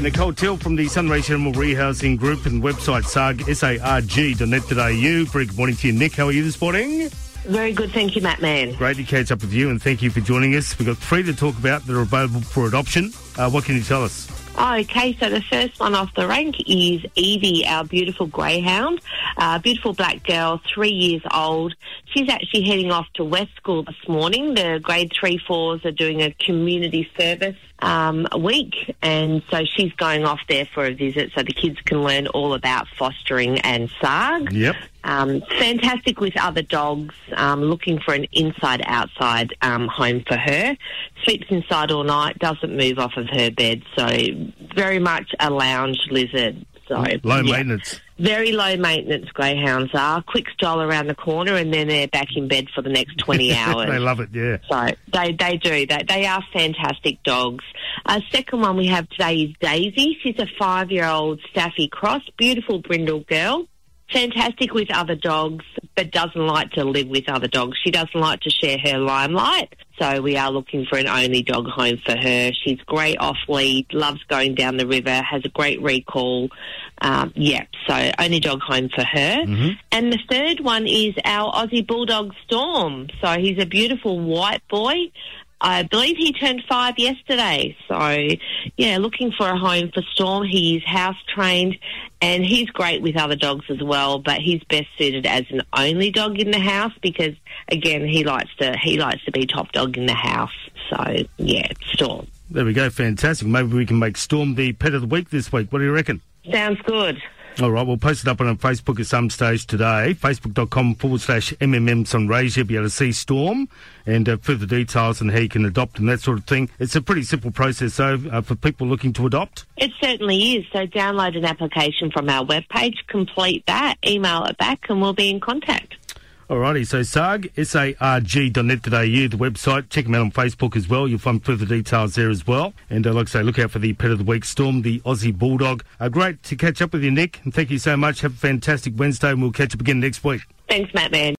Nicole Till from the Sunraysia Animal Rehousing Group and website sarg, sarg.net.au. Very good morning to you, Nick. How are you this morning? Very good, thank you, Matt Man. Great to catch up with you and thank you for joining us. We've got three to talk about that are available for adoption. Uh, what can you tell us? Okay, so the first one off the rank is Evie, our beautiful greyhound, uh, beautiful black girl, three years old. She's actually heading off to West School this morning. The grade three fours are doing a community service um, week, and so she's going off there for a visit so the kids can learn all about fostering and SARG. Yep. Um, fantastic with other dogs, um, looking for an inside outside um, home for her. Sleeps inside all night, doesn't move off of her bed, so very much a lounge lizard. So Low yeah. maintenance. Very low maintenance greyhounds are. Quick stroll around the corner and then they're back in bed for the next 20 hours. they love it, yeah. So they, they do. They, they are fantastic dogs. Uh, second one we have today is Daisy. She's a five year old Staffy Cross, beautiful brindle girl. Fantastic with other dogs, but doesn't like to live with other dogs. She doesn't like to share her limelight. So we are looking for an only dog home for her. She's great off lead, loves going down the river, has a great recall. Um, yeah, so only dog home for her. And the third one is our Aussie Bulldog Storm. So he's a beautiful white boy. I believe he turned five yesterday. So, yeah, looking for a home for Storm. He's house trained and he's great with other dogs as well, but he's best suited as an only dog in the house because, again, he likes to he likes to be top dog in the house. So, yeah, Storm. There we go, fantastic. Maybe we can make Storm the pet of the week this week. What do you reckon? Sounds good. All right, we'll post it up on our Facebook at some stage today. Facebook.com forward slash MMM Sunraysia. You'll be able to see Storm and uh, further details on how you can adopt and that sort of thing. It's a pretty simple process, though, uh, for people looking to adopt. It certainly is. So download an application from our webpage, complete that, email it back, and we'll be in contact. Alrighty, so SARG, S-A-R-G.net.au, the website. Check them out on Facebook as well. You'll find further details there as well. And uh, like I say, look out for the Pet of the Week, Storm, the Aussie Bulldog. Uh, great to catch up with you, Nick. And thank you so much. Have a fantastic Wednesday, and we'll catch up again next week. Thanks, Matt Man.